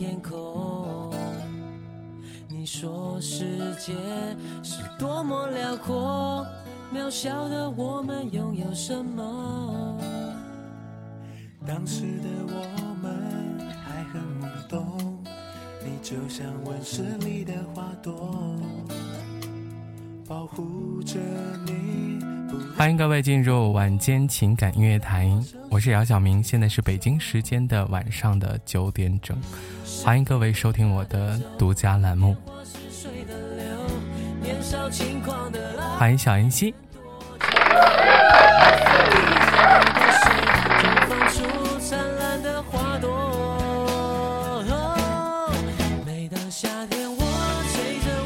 天空。你说世界是多么辽阔，渺小的我们拥有什么？当时的我们还很懵懂，你就像温室里的花朵，保护着你。欢迎各位进入晚间情感音乐台，我是姚晓明，现在是北京时间的晚上的九点整，欢迎各位收听我的独家栏目。欢迎小妍希。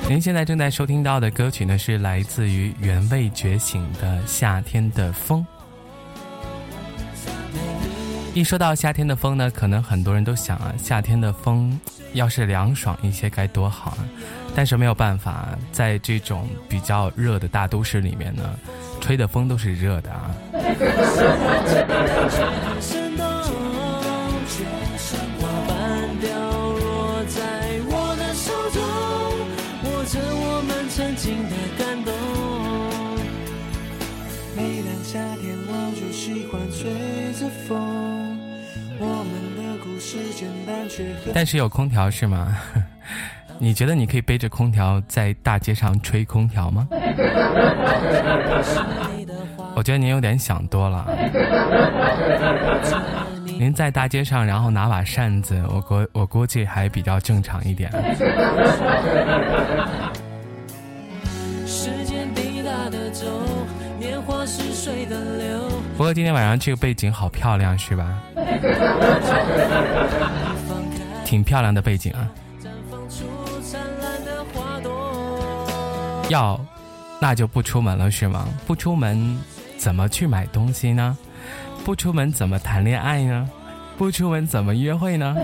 您现在正在收听到的歌曲呢，是来自于原味觉醒的《夏天的风》。一说到夏天的风呢，可能很多人都想啊，夏天的风要是凉爽一些该多好啊！但是没有办法，在这种比较热的大都市里面呢，吹的风都是热的啊。但是有空调是吗？你觉得你可以背着空调在大街上吹空调吗？我觉得您有点想多了。您在大街上，然后拿把扇子，我估我估计还比较正常一点。不过今天晚上这个背景好漂亮，是吧？挺漂亮的背景啊！要，那就不出门了是吗？不出门，怎么去买东西呢？不出门怎么谈恋爱呢？不出门怎么约会呢？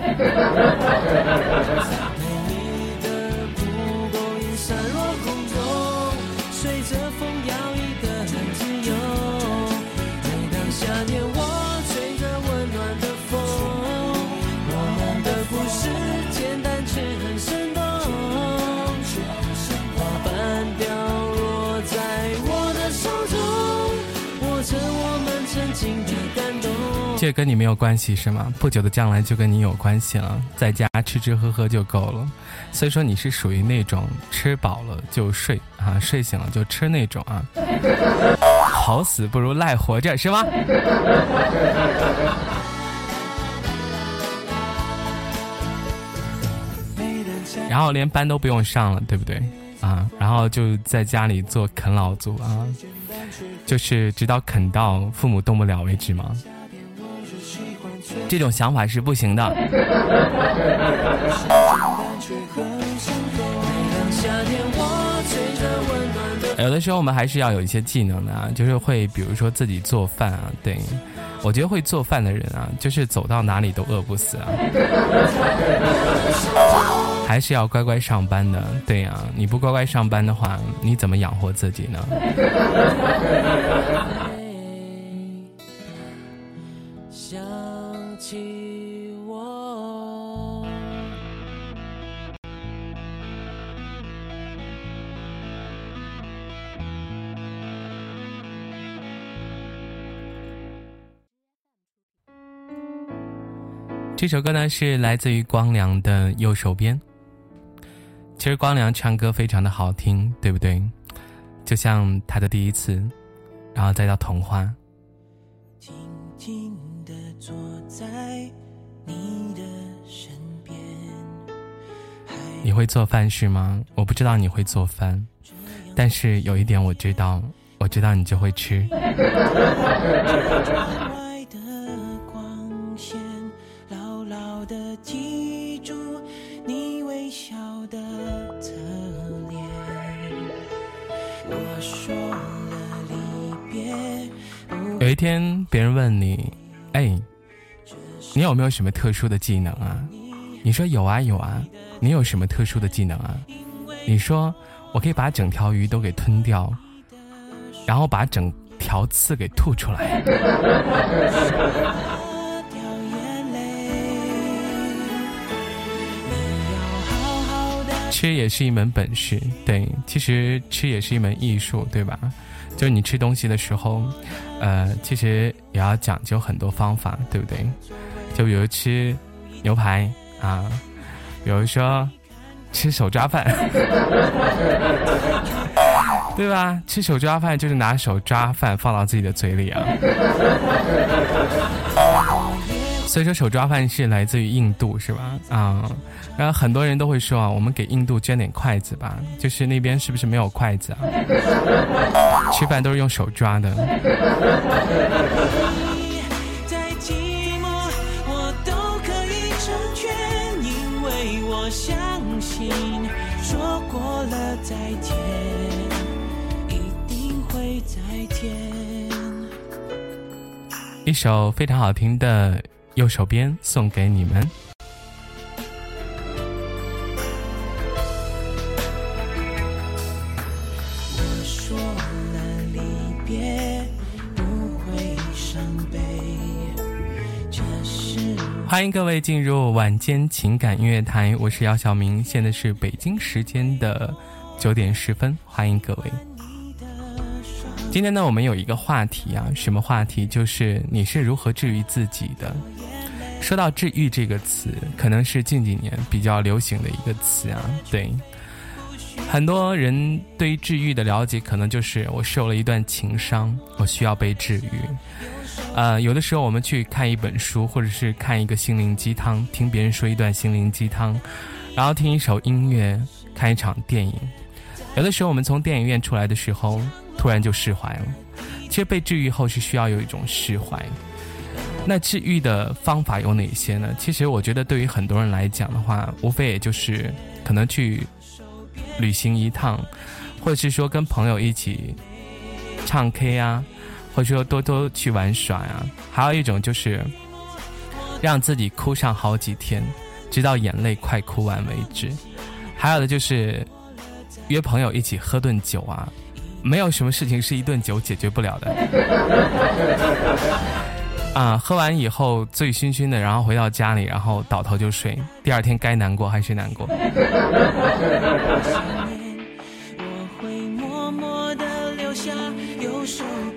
跟你没有关系是吗？不久的将来就跟你有关系了，在家吃吃喝喝就够了。所以说你是属于那种吃饱了就睡啊，睡醒了就吃那种啊。好死不如赖活着是吗？然后连班都不用上了，对不对啊？然后就在家里做啃老族啊，就是直到啃到父母动不了为止吗？这种想法是不行的。有的时候我们还是要有一些技能的啊，就是会比如说自己做饭啊。对，我觉得会做饭的人啊，就是走到哪里都饿不死啊。还是要乖乖上班的，对呀，你不乖乖上班的话，你怎么养活自己呢？这首歌呢是来自于光良的《右手边》。其实光良唱歌非常的好听，对不对？就像他的第一次，然后再到童话。静静的坐在你的身边。你会做饭是吗？我不知道你会做饭，但是有一点我知道，我知道你就会吃。天，别人问你：“哎，你有没有什么特殊的技能啊？”你说：“有啊，有啊。”你有什么特殊的技能啊？你说：“我可以把整条鱼都给吞掉，然后把整条刺给吐出来。”吃也是一门本事，对，其实吃也是一门艺术，对吧？就是你吃东西的时候，呃，其实也要讲究很多方法，对不对？就比如吃牛排啊，比如说吃手抓饭，对吧？吃手抓饭就是拿手抓饭放到自己的嘴里啊。所以说手抓饭是来自于印度，是吧？啊，然后很多人都会说啊，我们给印度捐点筷子吧，就是那边是不是没有筷子啊？吃饭都是用手抓的。一首非常好听的。右手边送给你们。欢迎各位进入晚间情感音乐台，我是姚晓明，现在是北京时间的九点十分，欢迎各位。今天呢，我们有一个话题啊，什么话题？就是你是如何治愈自己的？说到治愈这个词，可能是近几年比较流行的一个词啊。对，很多人对于治愈的了解，可能就是我受了一段情伤，我需要被治愈。呃，有的时候我们去看一本书，或者是看一个心灵鸡汤，听别人说一段心灵鸡汤，然后听一首音乐，看一场电影。有的时候我们从电影院出来的时候。突然就释怀了。其实被治愈后是需要有一种释怀。那治愈的方法有哪些呢？其实我觉得对于很多人来讲的话，无非也就是可能去旅行一趟，或者是说跟朋友一起唱 K 啊，或者说多多去玩耍呀。还有一种就是让自己哭上好几天，直到眼泪快哭完为止。还有的就是约朋友一起喝顿酒啊。没有什么事情是一顿酒解决不了的。啊，喝完以后醉醺醺的，然后回到家里，然后倒头就睡。第二天该难过还是难过。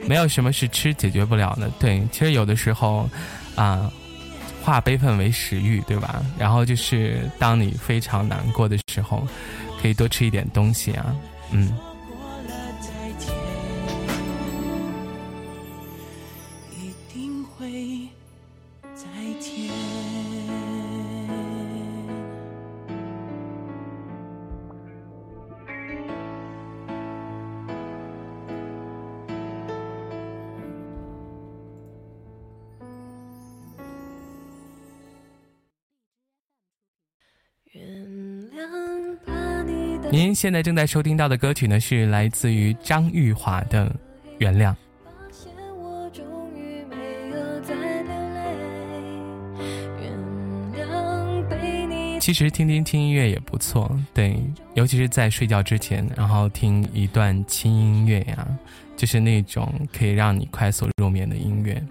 没有什么是吃解决不了的。对，其实有的时候，啊，化悲愤为食欲，对吧？然后就是当你非常难过的时候，可以多吃一点东西啊，嗯。您现在正在收听到的歌曲呢，是来自于张玉华的《原谅》。其实听听听音乐也不错，对，尤其是在睡觉之前，然后听一段轻音乐呀，就是那种可以让你快速入眠的音乐。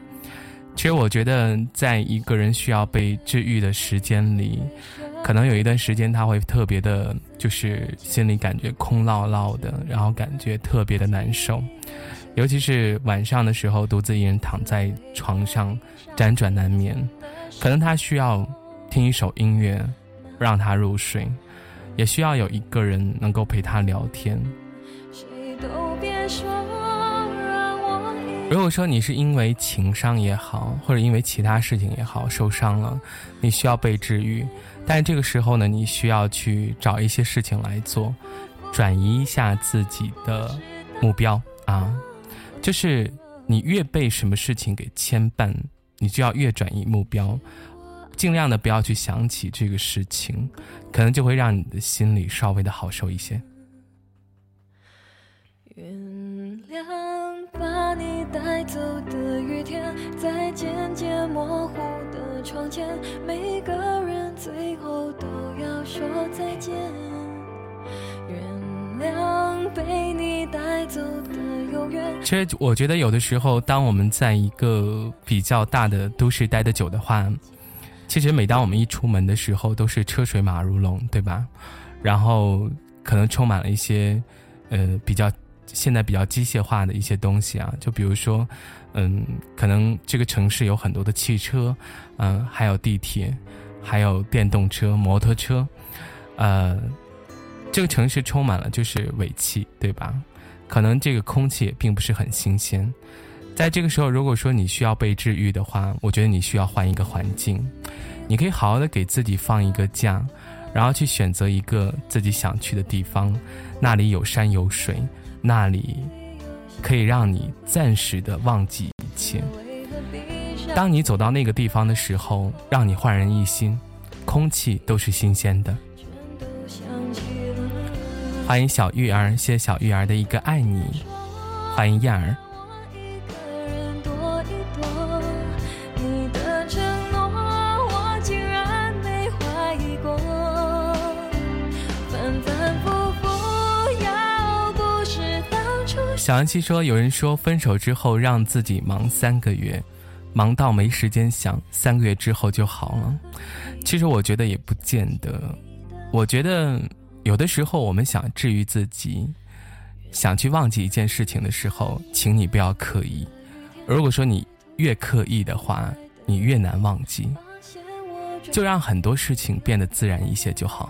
其实我觉得，在一个人需要被治愈的时间里。可能有一段时间他会特别的，就是心里感觉空落落的，然后感觉特别的难受，尤其是晚上的时候，独自一人躺在床上辗转难眠，可能他需要听一首音乐让他入睡，也需要有一个人能够陪他聊天。如果说你是因为情伤也好，或者因为其他事情也好受伤了，你需要被治愈。但这个时候呢，你需要去找一些事情来做，转移一下自己的目标啊。就是你越被什么事情给牵绊，你就要越转移目标，尽量的不要去想起这个事情，可能就会让你的心里稍微的好受一些。原谅把你带走的雨天，在渐渐模糊窗前，每个人。最后都要说再见。原谅被你带走的永远。其实我觉得有的时候，当我们在一个比较大的都市待得久的话，其实每当我们一出门的时候，都是车水马如龙，对吧？然后可能充满了一些呃比较现在比较机械化的一些东西啊，就比如说，嗯，可能这个城市有很多的汽车，嗯，还有地铁，还有电动车、摩托车，呃，这个城市充满了就是尾气，对吧？可能这个空气也并不是很新鲜。在这个时候，如果说你需要被治愈的话，我觉得你需要换一个环境。你可以好好的给自己放一个假，然后去选择一个自己想去的地方，那里有山有水，那里可以让你暂时的忘记一切。当你走到那个地方的时候，让你焕然一新，空气都是新鲜的。欢迎小玉儿，谢谢小玉儿的一个爱你。欢迎燕儿。小安七说：“有人说分手之后让自己忙三个月，忙到没时间想，三个月之后就好了。其实我觉得也不见得。我觉得有的时候我们想治愈自己，想去忘记一件事情的时候，请你不要刻意。如果说你越刻意的话，你越难忘记。就让很多事情变得自然一些就好。”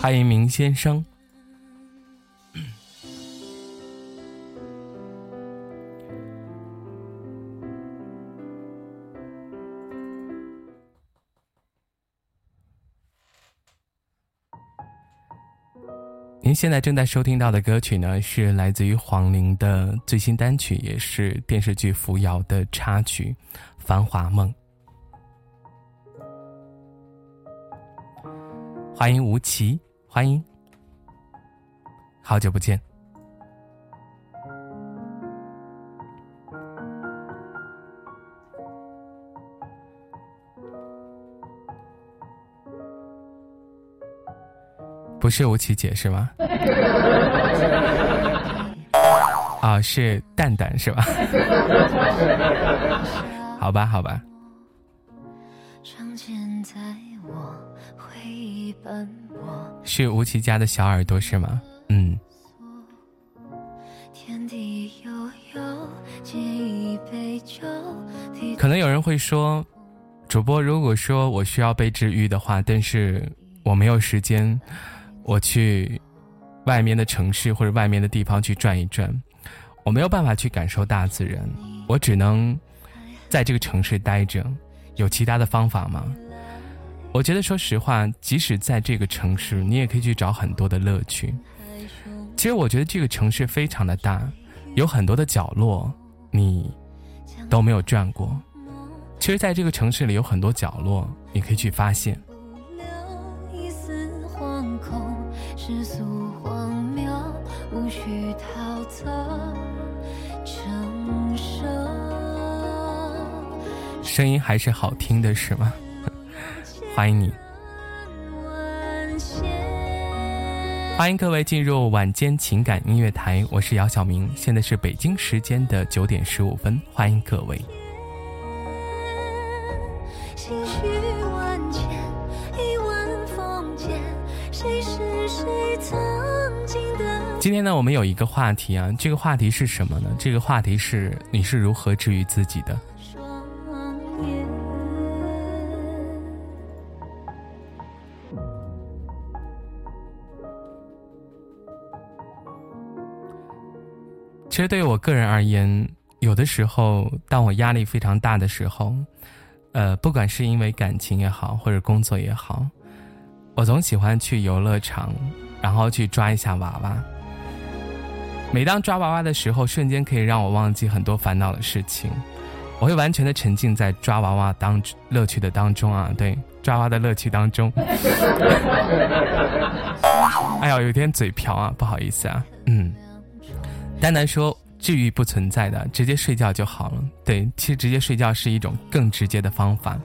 欢迎明先生。您现在正在收听到的歌曲呢，是来自于黄龄的最新单曲，也是电视剧《扶摇》的插曲《繁华梦》。欢迎吴奇。欢迎，好久不见。不是吴奇姐是吗？啊，是蛋蛋是吧？好吧，好吧。是吴奇家的小耳朵是吗？嗯。可能有人会说，主播如果说我需要被治愈的话，但是我没有时间，我去外面的城市或者外面的地方去转一转，我没有办法去感受大自然，我只能在这个城市待着，有其他的方法吗？我觉得，说实话，即使在这个城市，你也可以去找很多的乐趣。其实，我觉得这个城市非常的大，有很多的角落你都没有转过。其实，在这个城市里，有很多角落你可以去发现。声音还是好听的，是吗？欢迎你，欢迎各位进入晚间情感音乐台，我是姚晓明，现在是北京时间的九点十五分，欢迎各位。今天呢，我们有一个话题啊，这个话题是什么呢？这个话题是你是如何治愈自己的？其实对于我个人而言，有的时候，当我压力非常大的时候，呃，不管是因为感情也好，或者工作也好，我总喜欢去游乐场，然后去抓一下娃娃。每当抓娃娃的时候，瞬间可以让我忘记很多烦恼的事情，我会完全的沉浸在抓娃娃当乐趣的当中啊，对，抓娃的乐趣当中。哎呀，有点嘴瓢啊，不好意思啊，嗯。丹丹说，治愈不存在的，直接睡觉就好了。对，其实直接睡觉是一种更直接的方法，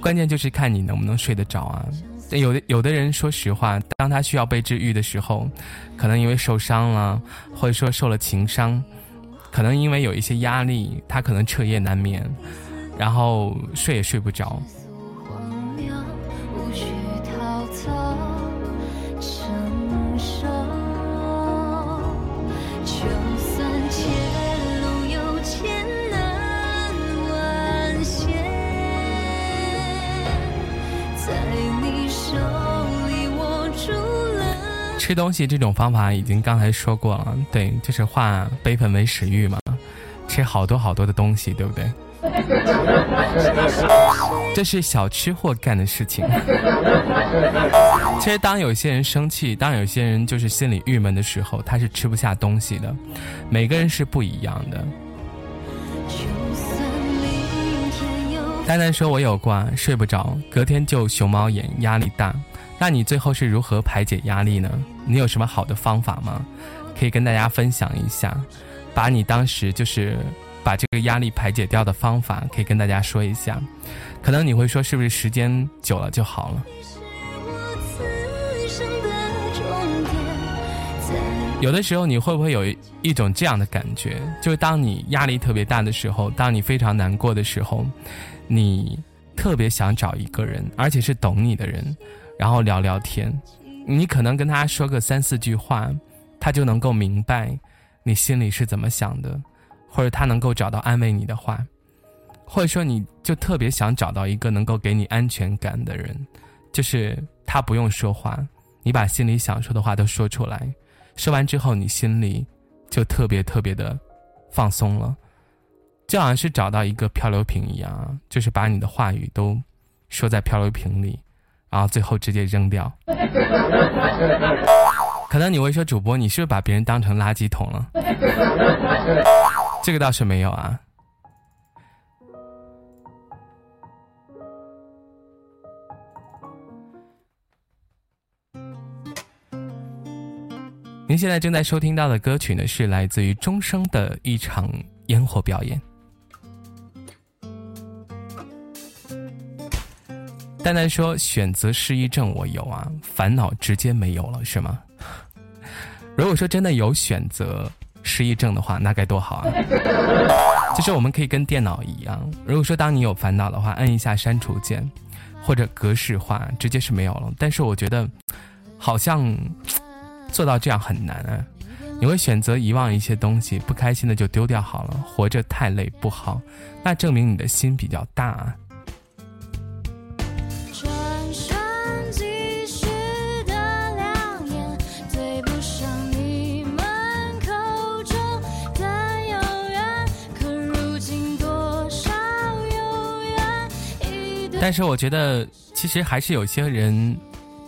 关键就是看你能不能睡得着啊。有的有的人，说实话，当他需要被治愈的时候，可能因为受伤了，或者说受了情伤。可能因为有一些压力，他可能彻夜难眠，然后睡也睡不着。吃东西这种方法已经刚才说过了，对，就是化悲愤为食欲嘛，吃好多好多的东西，对不对？这是小吃货干的事情。其实，当有些人生气，当有些人就是心里郁闷的时候，他是吃不下东西的。每个人是不一样的。丹丹说：“我有过睡不着，隔天就熊猫眼，压力大。那你最后是如何排解压力呢？”你有什么好的方法吗？可以跟大家分享一下，把你当时就是把这个压力排解掉的方法，可以跟大家说一下。可能你会说，是不是时间久了就好了？有的时候你会不会有一种这样的感觉，就是当你压力特别大的时候，当你非常难过的时候，你特别想找一个人，而且是懂你的人，然后聊聊天。你可能跟他说个三四句话，他就能够明白你心里是怎么想的，或者他能够找到安慰你的话，或者说你就特别想找到一个能够给你安全感的人，就是他不用说话，你把心里想说的话都说出来，说完之后你心里就特别特别的放松了，就好像是找到一个漂流瓶一样，就是把你的话语都说在漂流瓶里。然后最后直接扔掉。可能你会说，主播，你是不是把别人当成垃圾桶了？这个倒是没有啊。您现在正在收听到的歌曲呢，是来自于钟声的一场烟火表演。丹丹说：“选择失忆症我有啊，烦恼直接没有了，是吗？如果说真的有选择失忆症的话，那该多好啊！就是我们可以跟电脑一样，如果说当你有烦恼的话，按一下删除键，或者格式化，直接是没有了。但是我觉得，好像做到这样很难啊。你会选择遗忘一些东西，不开心的就丢掉好了。活着太累不好，那证明你的心比较大。”但是我觉得，其实还是有些人，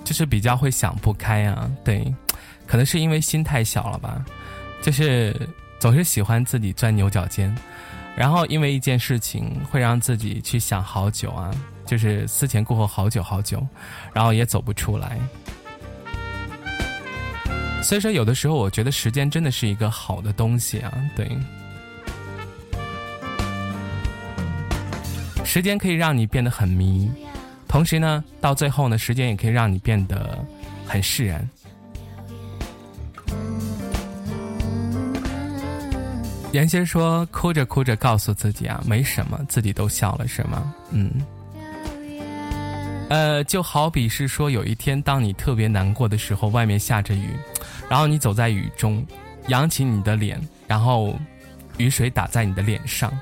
就是比较会想不开啊。对，可能是因为心太小了吧，就是总是喜欢自己钻牛角尖，然后因为一件事情会让自己去想好久啊，就是思前顾后好久好久，然后也走不出来。所以说，有的时候我觉得时间真的是一个好的东西啊。对。时间可以让你变得很迷，同时呢，到最后呢，时间也可以让你变得很释然。严先说，哭着哭着告诉自己啊，没什么，自己都笑了，是吗？嗯。呃，就好比是说，有一天当你特别难过的时候，外面下着雨，然后你走在雨中，扬起你的脸，然后雨水打在你的脸上。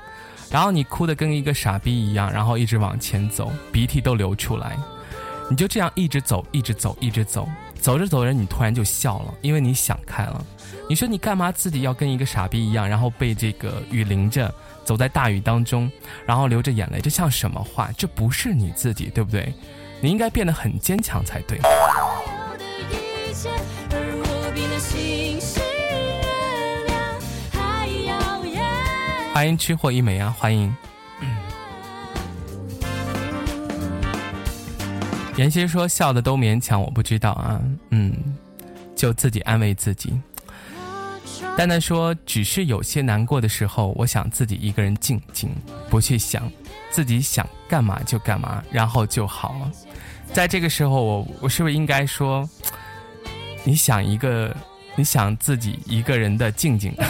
然后你哭得跟一个傻逼一样，然后一直往前走，鼻涕都流出来，你就这样一直走，一直走，一直走，走着走着，你突然就笑了，因为你想开了。你说你干嘛自己要跟一个傻逼一样，然后被这个雨淋着，走在大雨当中，然后流着眼泪，这像什么话？这不是你自己，对不对？你应该变得很坚强才对。欢迎吃货一枚啊！欢迎，妍希说笑的都勉强，我不知道啊，嗯，就自己安慰自己。丹丹说，只是有些难过的时候，我想自己一个人静静，不去想，自己想干嘛就干嘛，然后就好了。在这个时候，我我是不是应该说，你想一个，你想自己一个人的静静？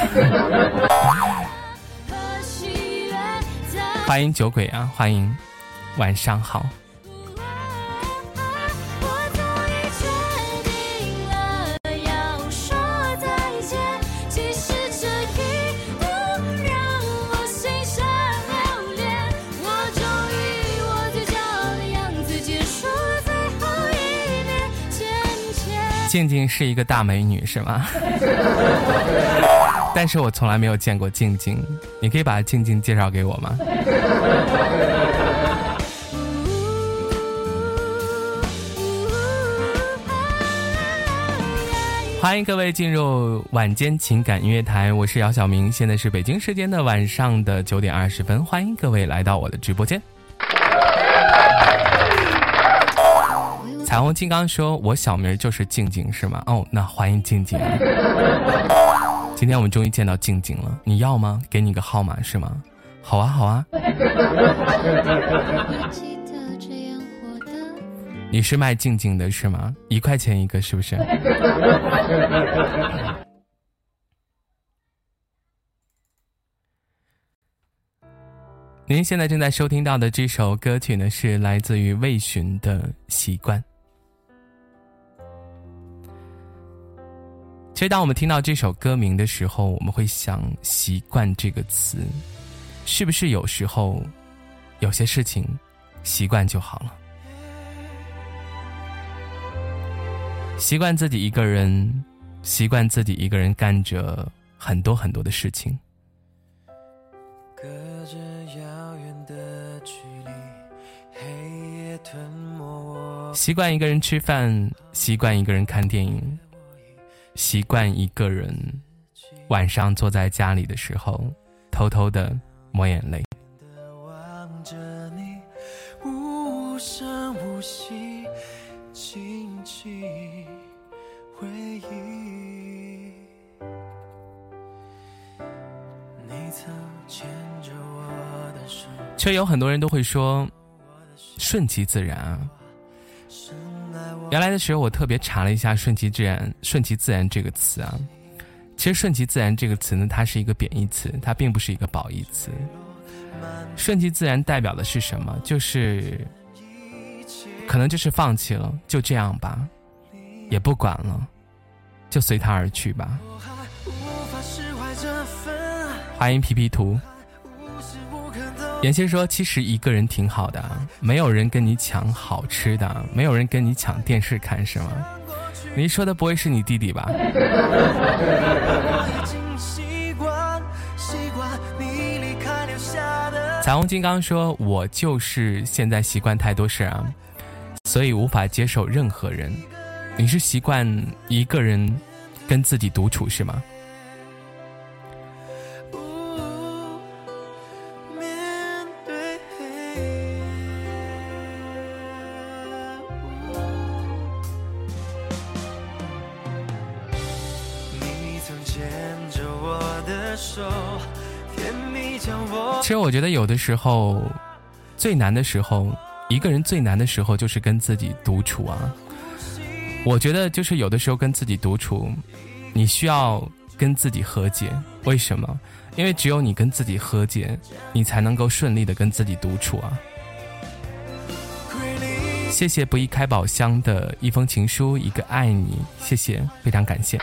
欢迎酒鬼啊，欢迎，晚上好。静静是一个大美女，是吗？但是我从来没有见过静静，你可以把静静介绍给我吗？欢迎各位进入晚间情感音乐台，我是姚晓明，现在是北京时间的晚上的九点二十分，欢迎各位来到我的直播间。彩虹金刚说：“我小名就是静静，是吗？”哦，那欢迎静静。今天我们终于见到静静了，你要吗？给你个号码是吗？好啊，好啊。你是卖静静的是吗？一块钱一个是不是？您现在正在收听到的这首歌曲呢，是来自于魏巡的《习惯》。其实，当我们听到这首歌名的时候，我们会想“习惯”这个词，是不是有时候有些事情习惯就好了？习惯自己一个人，习惯自己一个人干着很多很多的事情。隔着遥远的距离，黑夜吞没我。习惯一个人吃饭，习惯一个人看电影。习惯一个人晚上坐在家里的时候，偷偷的抹眼泪。却有很多人都会说，顺其自然啊。原来的时候，我特别查了一下“顺其自然”“顺其自然”这个词啊。其实“顺其自然”这个词呢，它是一个贬义词，它并不是一个褒义词。顺其自然代表的是什么？就是可能就是放弃了，就这样吧，也不管了，就随它而去吧。欢迎皮皮图。妍希说：“其实一个人挺好的，没有人跟你抢好吃的，没有人跟你抢电视看，是吗？你说的不会是你弟弟吧？” 彩虹金刚说：“我就是现在习惯太多事啊，所以无法接受任何人。你是习惯一个人跟自己独处是吗？”其实我觉得有的时候，最难的时候，一个人最难的时候就是跟自己独处啊。我觉得就是有的时候跟自己独处，你需要跟自己和解。为什么？因为只有你跟自己和解，你才能够顺利的跟自己独处啊。谢谢不易开宝箱的一封情书，一个爱你，谢谢，非常感谢。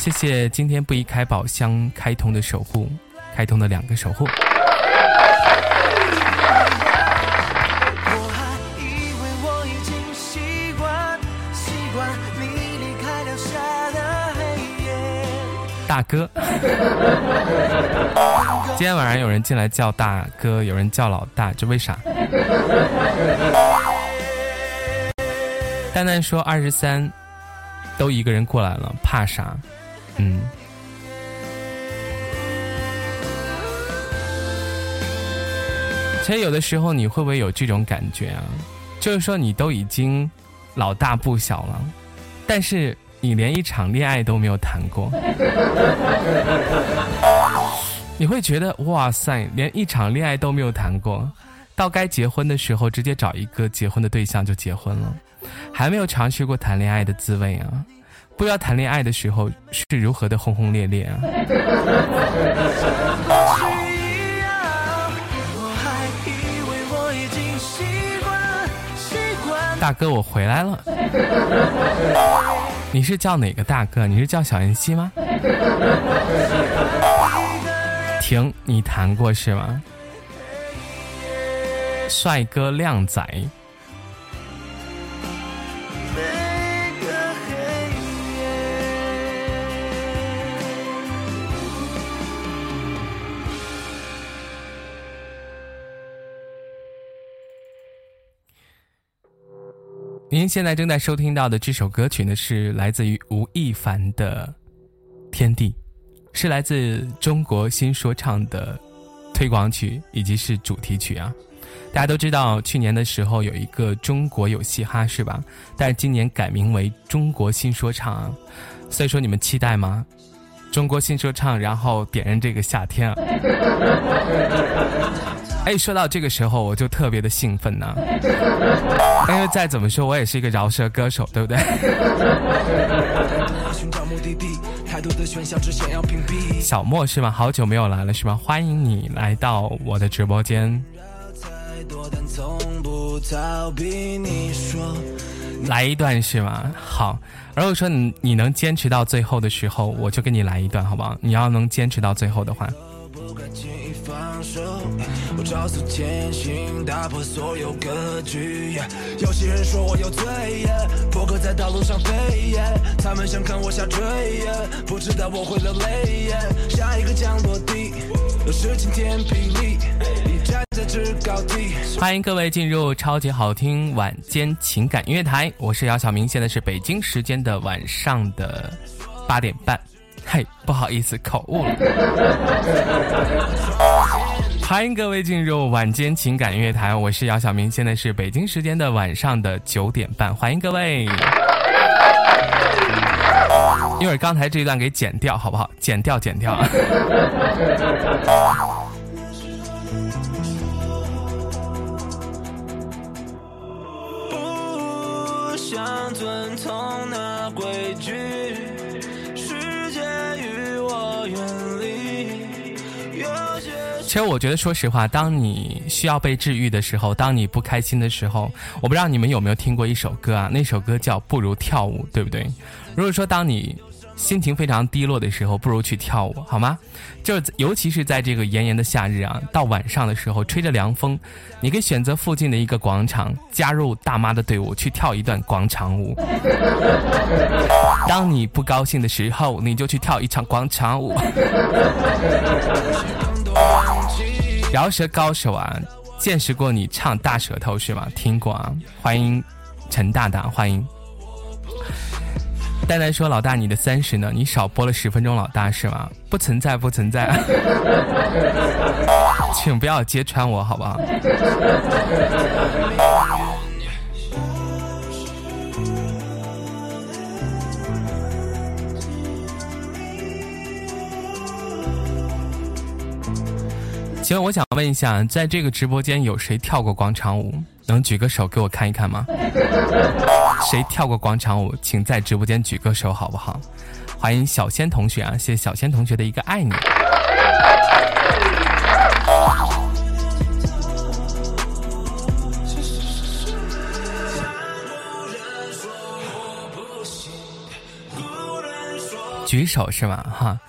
谢谢今天不宜开宝箱开通的守护，开通的两个守护。大哥，今天晚上有人进来叫大哥，有人叫老大，这为啥？蛋蛋说二十三，都一个人过来了，怕啥？嗯，其其实有的时候你会不会有这种感觉啊？就是说你都已经老大不小了，但是你连一场恋爱都没有谈过，你会觉得哇塞，连一场恋爱都没有谈过，到该结婚的时候直接找一个结婚的对象就结婚了，还没有尝试过谈恋爱的滋味啊！不知道谈恋爱的时候是如何的轰轰烈烈啊！大哥，我回来了。你是叫哪个大哥？你是叫小妍希吗？停，你谈过是吗？帅哥靓仔。您现在正在收听到的这首歌曲呢，是来自于吴亦凡的《天地》，是来自中国新说唱的推广曲以及是主题曲啊。大家都知道，去年的时候有一个中国有嘻哈是吧？但是今年改名为中国新说唱，所以说你们期待吗？中国新说唱，然后点燃这个夏天啊！哎，说到这个时候，我就特别的兴奋呢，因为再怎么说，我也是一个饶舌歌手，对不对？小莫是吗？好久没有来了是吗？欢迎你来到我的直播间。来一段是吗？好，如果说你你能坚持到最后的时候，我就给你来一段，好不好？你要能坚持到最后的话。我照速前行，打破所有格局。有些人说我有罪，破格在道路上飞，他们想看我下坠，不知道我会流泪。下一个降落地，有事晴天霹雳，你站在制高地。欢迎各位进入超级好听晚间情感音乐台，我是姚晓明，现在是北京时间的晚上的八点半。嘿，不好意思，口误了。欢迎各位进入晚间情感音乐台，我是姚晓明，现在是北京时间的晚上的九点半，欢迎各位。一会儿刚才这一段给剪掉，好不好？剪掉，剪掉。不想遵从那规矩。其实我觉得，说实话，当你需要被治愈的时候，当你不开心的时候，我不知道你们有没有听过一首歌啊？那首歌叫《不如跳舞》，对不对？如果说当你心情非常低落的时候，不如去跳舞，好吗？就尤其是在这个炎炎的夏日啊，到晚上的时候，吹着凉风，你可以选择附近的一个广场，加入大妈的队伍，去跳一段广场舞。当你不高兴的时候，你就去跳一场广场舞。饶舌高手啊，见识过你唱大舌头是吗？听过啊，欢迎陈大大，欢迎。丹丹说：“老大，你的三十呢？你少播了十分钟，老大是吗？不存在，不存在，请不要揭穿我，好不好？”请问我想问一下，在这个直播间有谁跳过广场舞？能举个手给我看一看吗？谁跳过广场舞，请在直播间举个手，好不好？欢迎小仙同学啊！谢谢小仙同学的一个爱你。举手是吗？哈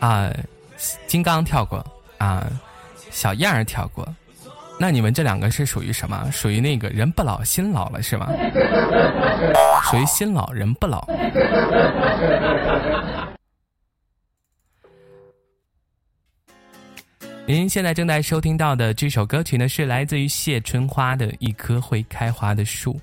啊，金刚跳过啊。小燕儿跳过，那你们这两个是属于什么？属于那个人不老心老了是吗？属于心老人不老。您现在正在收听到的这首歌曲呢，是来自于谢春花的《一棵会开花的树》。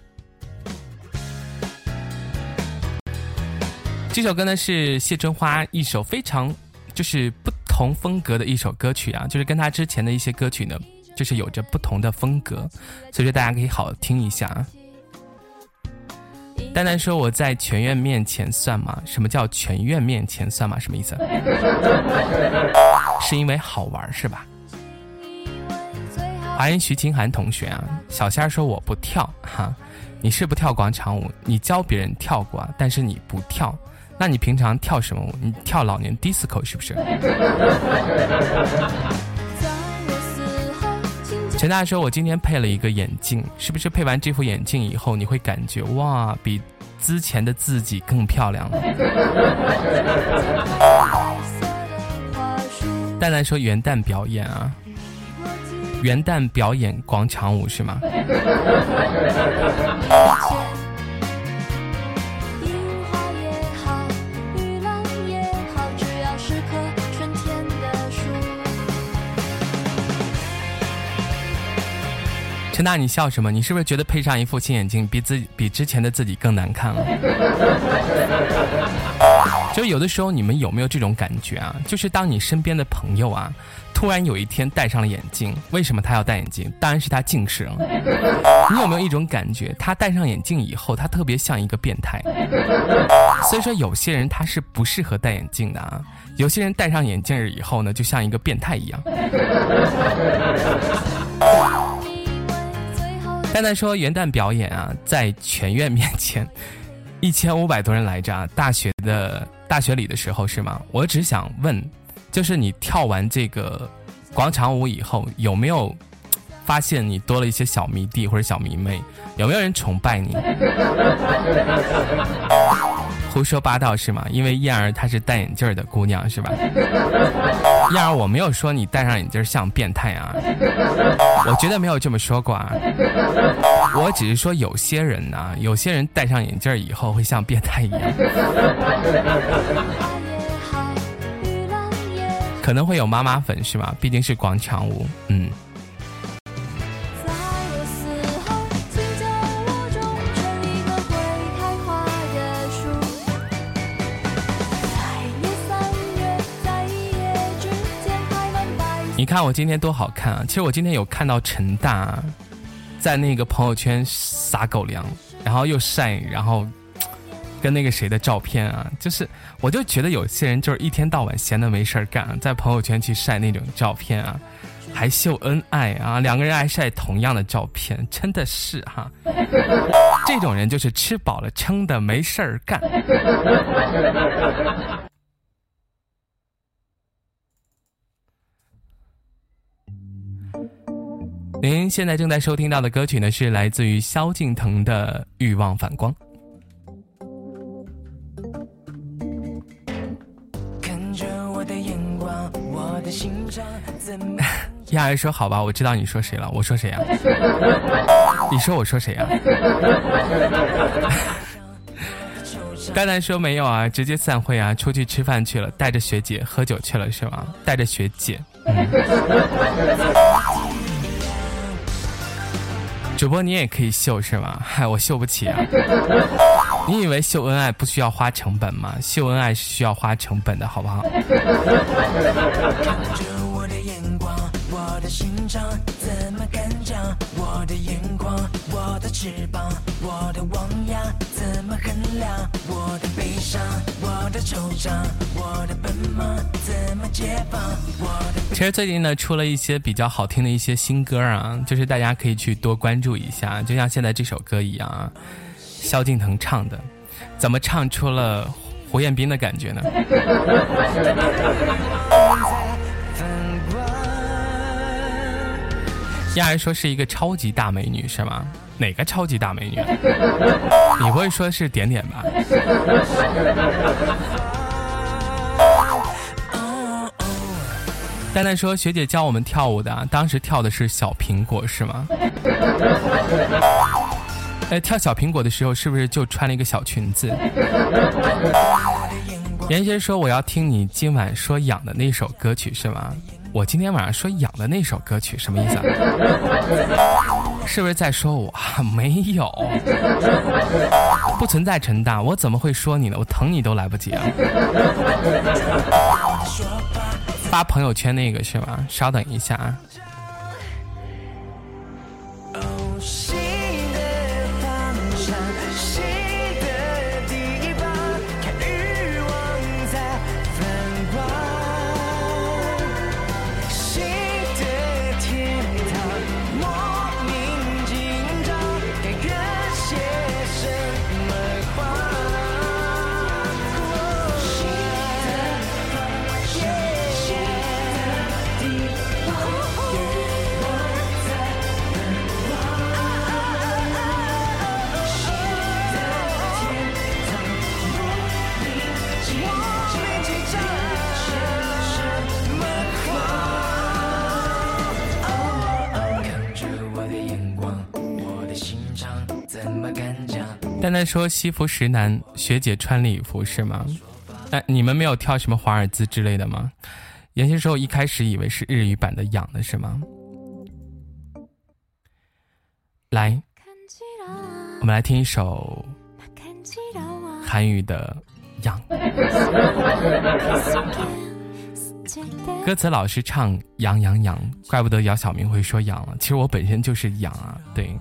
这首歌呢是谢春花一首非常就是不。同风格的一首歌曲啊，就是跟他之前的一些歌曲呢就是有着不同的风格，所以说大家可以好好听一下。丹丹说：“我在全院面前算吗？什么叫全院面前算吗？什么意思？是因为好玩是吧？”欢迎徐清涵同学啊！小仙儿说：“我不跳哈，你是不跳广场舞，你教别人跳过，但是你不跳，那你平常跳什么舞？你跳老年 disco 是不是？”陈大说：“我今天配了一个眼镜，是不是配完这副眼镜以后，你会感觉哇，比之前的自己更漂亮了？”蛋蛋说：“元旦表演啊，元旦表演广场舞是吗？”陈大，你笑什么？你是不是觉得配上一副新眼镜，比自己比之前的自己更难看了？就有的时候，你们有没有这种感觉啊？就是当你身边的朋友啊，突然有一天戴上了眼镜，为什么他要戴眼镜？当然是他近视了。你有没有一种感觉，他戴上眼镜以后，他特别像一个变态？所以说，有些人他是不适合戴眼镜的啊。有些人戴上眼镜以后呢，就像一个变态一样。丹丹说：“元旦表演啊，在全院面前，一千五百多人来着啊！大学的大学里的时候是吗？我只想问，就是你跳完这个广场舞以后，有没有发现你多了一些小迷弟或者小迷妹？有没有人崇拜你？”胡说八道是吗？因为燕儿她是戴眼镜的姑娘是吧？燕儿，我没有说你戴上眼镜像变态啊，我绝对没有这么说过啊。我只是说有些人呢，有些人戴上眼镜以后会像变态一样，可能会有妈妈粉是吧？毕竟是广场舞，嗯。你看我今天多好看啊！其实我今天有看到陈大，在那个朋友圈撒狗粮，然后又晒，然后 跟那个谁的照片啊，就是我就觉得有些人就是一天到晚闲的没事儿干，在朋友圈去晒那种照片啊，还秀恩爱啊，两个人还晒同样的照片，真的是哈，这种人就是吃饱了撑的没事儿干。您现在正在收听到的歌曲呢，是来自于萧敬腾的《欲望反光》。亚儿说：“好吧，我知道你说谁了。我说谁呀？你说我说谁呀？” 丹丹说：“没有啊，直接散会啊，出去吃饭去了，带着学姐喝酒去了是吗？带着学姐。”主播，你也可以秀是吗？嗨，我秀不起啊！你以为秀恩爱不需要花成本吗？秀恩爱是需要花成本的，好不好？其实最近呢，出了一些比较好听的一些新歌啊，就是大家可以去多关注一下，就像现在这首歌一样啊，萧敬腾唱的，怎么唱出了胡彦斌的感觉呢？亚儿说是一个超级大美女是吗？哪个超级大美女？你不会说是点点吧？丹丹说学姐教我们跳舞的，当时跳的是小苹果是吗？哎，跳小苹果的时候是不是就穿了一个小裙子？严先说我要听你今晚说痒的那首歌曲是吗？我今天晚上说养的那首歌曲什么意思啊？是不是在说我？没有，不存在陈大，我怎么会说你呢？我疼你都来不及啊！发朋友圈那个是吗？稍等一下啊。说西服时难，学姐穿礼服是吗？那你们没有跳什么华尔兹之类的吗？有些时候一开始以为是日语版的痒的是吗？来，我们来听一首韩语的《痒》。歌词老是唱痒痒痒，怪不得姚晓明会说痒了。其实我本身就是痒啊，对。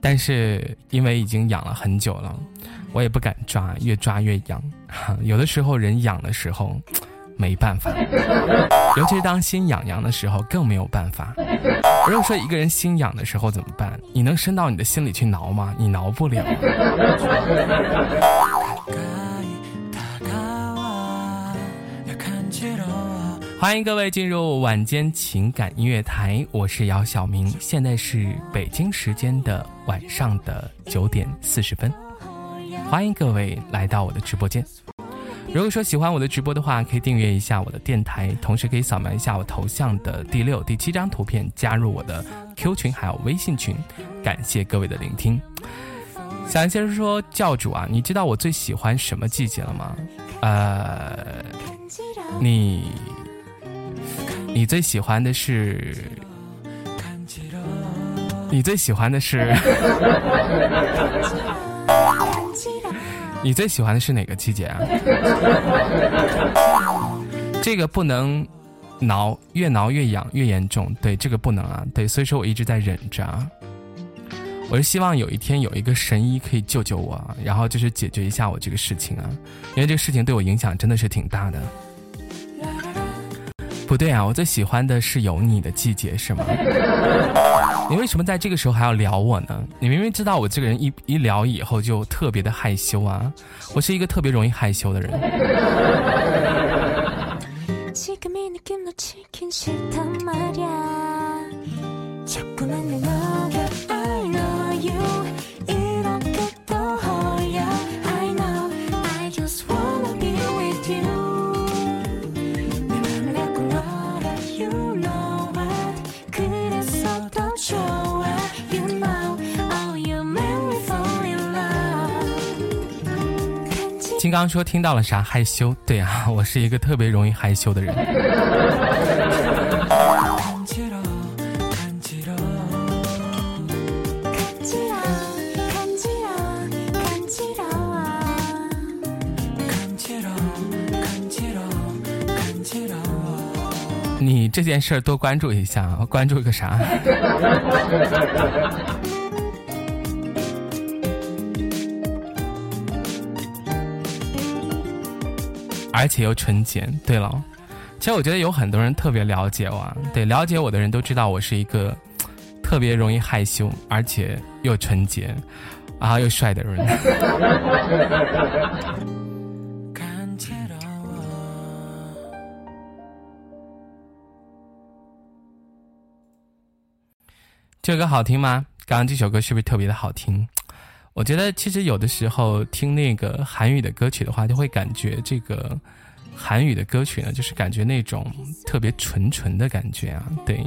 但是因为已经养了很久了，我也不敢抓，越抓越痒。有的时候人痒的时候，没办法，尤其是当心痒痒的时候，更没有办法。如果说一个人心痒的时候怎么办？你能伸到你的心里去挠吗？你挠不了。欢迎各位进入晚间情感音乐台，我是姚晓明，现在是北京时间的晚上的九点四十分，欢迎各位来到我的直播间。如果说喜欢我的直播的话，可以订阅一下我的电台，同时可以扫描一下我头像的第六、第七张图片，加入我的 Q 群还有微信群。感谢各位的聆听。想先生说教主啊，你知道我最喜欢什么季节了吗？呃，你。你最喜欢的是？你最喜欢的是？你最喜欢的是哪个季节啊？这个不能挠，越挠越痒，越严重。对，这个不能啊。对，所以说我一直在忍着。我是希望有一天有一个神医可以救救我，然后就是解决一下我这个事情啊，因为这个事情对我影响真的是挺大的。不对啊，我最喜欢的是有你的季节，是吗？你为什么在这个时候还要聊我呢？你明明知道我这个人一一聊以后就特别的害羞啊，我是一个特别容易害羞的人。金刚说听到了啥害羞？对啊，我是一个特别容易害羞的人。你这件事多关注一下，关注个啥？而且又纯洁。对了，其实我觉得有很多人特别了解我，对了解我的人都知道我是一个 特别容易害羞，而且又纯洁，啊又帅的人。这首歌好听吗？刚刚这首歌是不是特别的好听？我觉得其实有的时候听那个韩语的歌曲的话，就会感觉这个韩语的歌曲呢，就是感觉那种特别纯纯的感觉啊。对，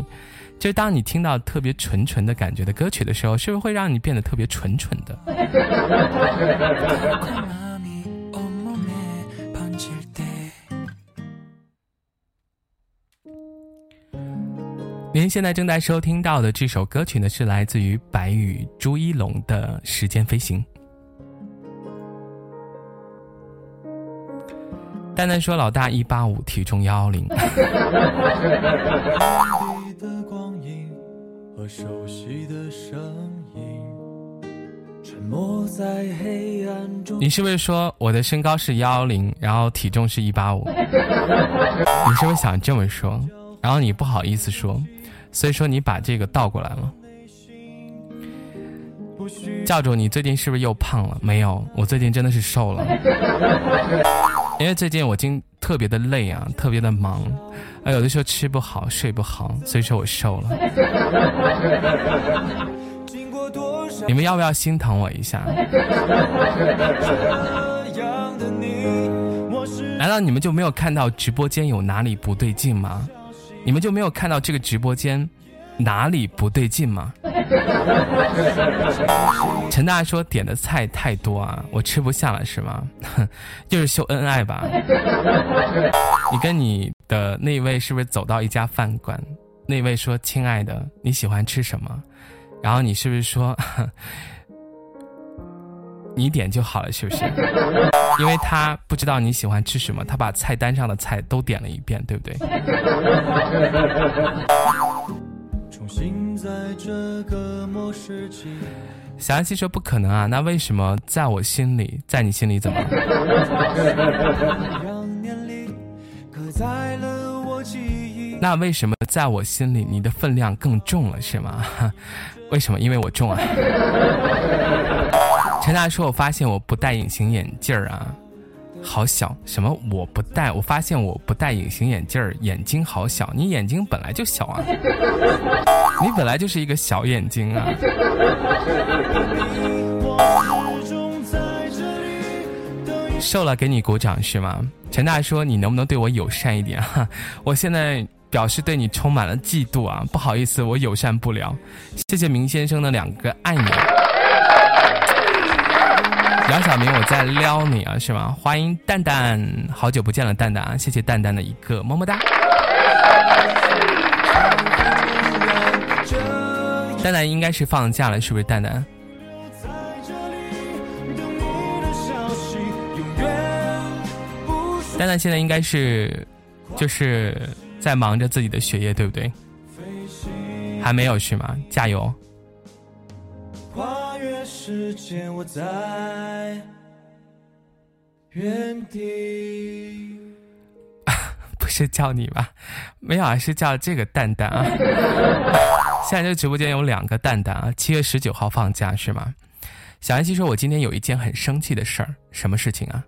就当你听到特别纯纯的感觉的歌曲的时候，是不是会让你变得特别纯纯的？您现在正在收听到的这首歌曲呢，是来自于白羽朱一龙的《时间飞行》。丹丹说：“老大一八五，体重幺幺零。”你是不是说我的身高是幺幺零，然后体重是一八五？你是不是想这么说？然后你不好意思说？所以说你把这个倒过来了，教主，你最近是不是又胖了？没有，我最近真的是瘦了，因为最近我今特别的累啊，特别的忙，啊，有的时候吃不好，睡不好，所以说我瘦了。你们要不要心疼我一下？难道你们就没有看到直播间有哪里不对劲吗？你们就没有看到这个直播间哪里不对劲吗？陈大说点的菜太多啊，我吃不下了是吗？就是秀恩爱吧？你跟你的那位是不是走到一家饭馆？那位说：“亲爱的，你喜欢吃什么？”然后你是不是说：“你点就好了，是不是？” 因为他不知道你喜欢吃什么，他把菜单上的菜都点了一遍，对不对？小安琪说：“不可能啊，那为什么在我心里，在你心里怎么？”那为什么在我心里你的分量更重了是吗？为什么？因为我重啊。陈大说：“我发现我不戴隐形眼镜儿啊，好小。什么？我不戴？我发现我不戴隐形眼镜儿，眼睛好小。你眼睛本来就小啊，你本来就是一个小眼睛啊。”瘦了给你鼓掌是吗？陈大说：“你能不能对我友善一点？哈，我现在。”表示对你充满了嫉妒啊！不好意思，我友善不了。谢谢明先生的两个爱你。杨小明，我在撩你啊，是吗？欢迎蛋蛋，好久不见了，蛋蛋啊！谢谢蛋蛋的一个么么哒。蛋蛋应该是放假了，是不是？蛋蛋。蛋蛋现在应该是，就是。在忙着自己的学业，对不对？还没有是吗？加油！跨越时间，我在原地。不是叫你吧？没有啊，是叫这个蛋蛋啊。现在这个直播间有两个蛋蛋啊。七月十九号放假是吗？小安琪说：“我今天有一件很生气的事儿，什么事情啊？”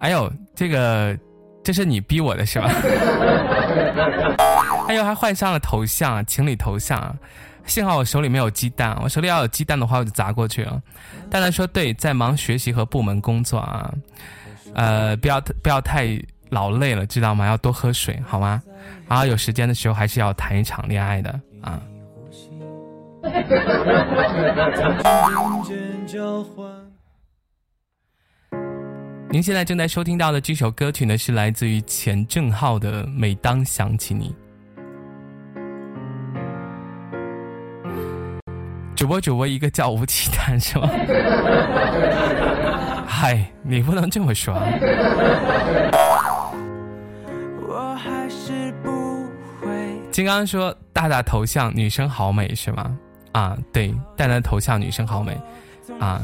哎呦，这个。这是你逼我的是吧？哎呦，还换上了头像，情侣头像。幸好我手里没有鸡蛋，我手里要有鸡蛋的话，我就砸过去了。蛋蛋说：“对，在忙学习和部门工作啊，呃，不要不要太劳累了，知道吗？要多喝水，好吗？然后有时间的时候还是要谈一场恋爱的啊。”您现在正在收听到的这首歌曲呢，是来自于钱正浩的《每当想起你》。主播主播一个叫吴奇丹是吗？嗨，你不能这么说。金刚说大大头像女生好美是吗？啊，对，蛋蛋头像女生好美，啊。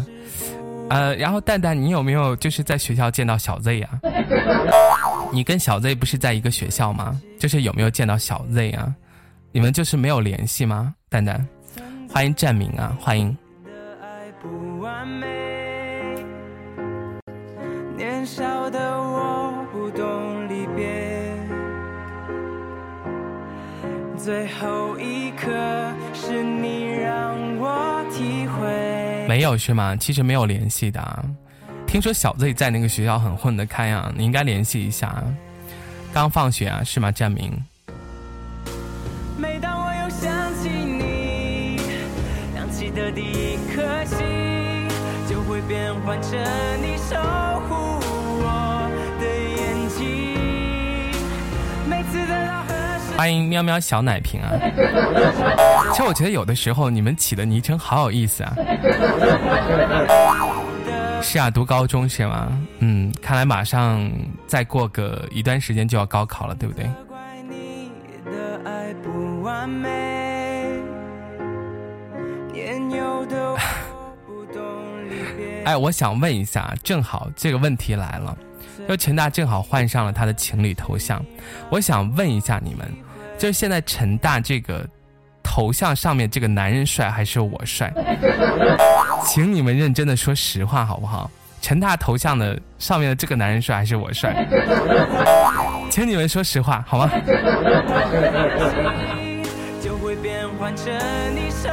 呃，然后蛋蛋，你有没有就是在学校见到小 Z 呀？你跟小 Z 不是在一个学校吗？就是有没有见到小 Z 啊？你们就是没有联系吗？蛋蛋，欢迎占明啊，欢迎。年少的我不懂离别，最后一刻是你让我体会。没有是吗？其实没有联系的。听说小 Z 在那个学校很混得开啊，你应该联系一下。刚放学啊，是吗？占明。的第一颗心，就会变换成你守护我的眼睛。每次的老。欢迎喵喵小奶瓶啊！其实我觉得有的时候你们起的昵称好有意思啊。是啊，读高中是吗？嗯，看来马上再过个一段时间就要高考了，对不对？哎，我想问一下，正好这个问题来了。就陈大正好换上了他的情侣头像，我想问一下你们，就是现在陈大这个头像上面这个男人帅还是我帅？请你们认真的说实话好不好？陈大头像的上面的这个男人帅还是我帅？请你们说实话好吗？就会变换成你守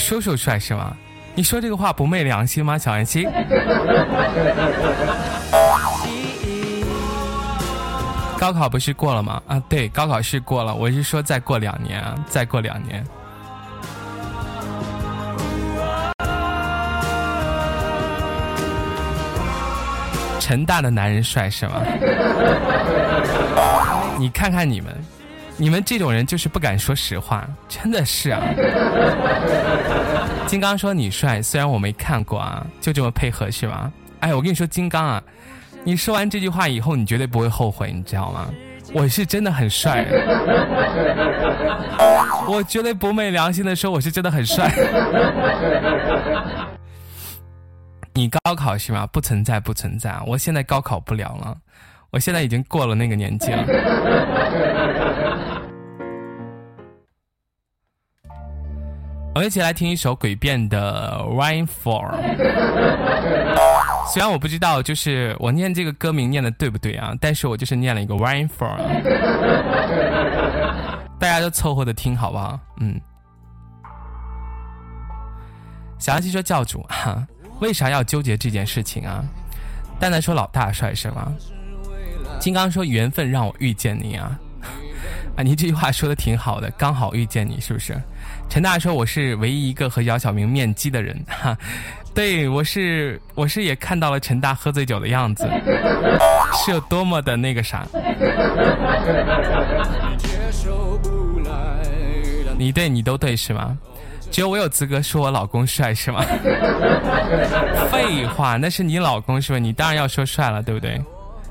叔叔帅是吗？你说这个话不昧良心吗，小安心？高考不是过了吗？啊，对，高考是过了。我是说再过两年啊，再过两年。成大的男人帅是吗？你看看你们，你们这种人就是不敢说实话，真的是啊。金刚说你帅，虽然我没看过啊，就这么配合是吗？哎，我跟你说，金刚啊，你说完这句话以后，你绝对不会后悔，你知道吗？我是真的很帅，我绝对不昧良心的说，我是真的很帅。你高考是吗？不存在，不存在。我现在高考不了了，我现在已经过了那个年纪了。我们一起来听一首诡辩的《Rainfall》。虽然我不知道，就是我念这个歌名念的对不对啊？但是我就是念了一个《Rainfall》。大家都凑合的听好不好？嗯。小阿七说：“教主哈。”为啥要纠结这件事情啊？蛋蛋说老大帅是吗？金刚说缘分让我遇见你啊！啊，你这句话说的挺好的，刚好遇见你是不是？陈大说我是唯一一个和姚晓明面基的人，哈，对我是我是也看到了陈大喝醉酒的样子，是有多么的那个啥。你对你都对是吗？只有我有资格说我老公帅是吗？废话，那是你老公是吧？你当然要说帅了，对不对？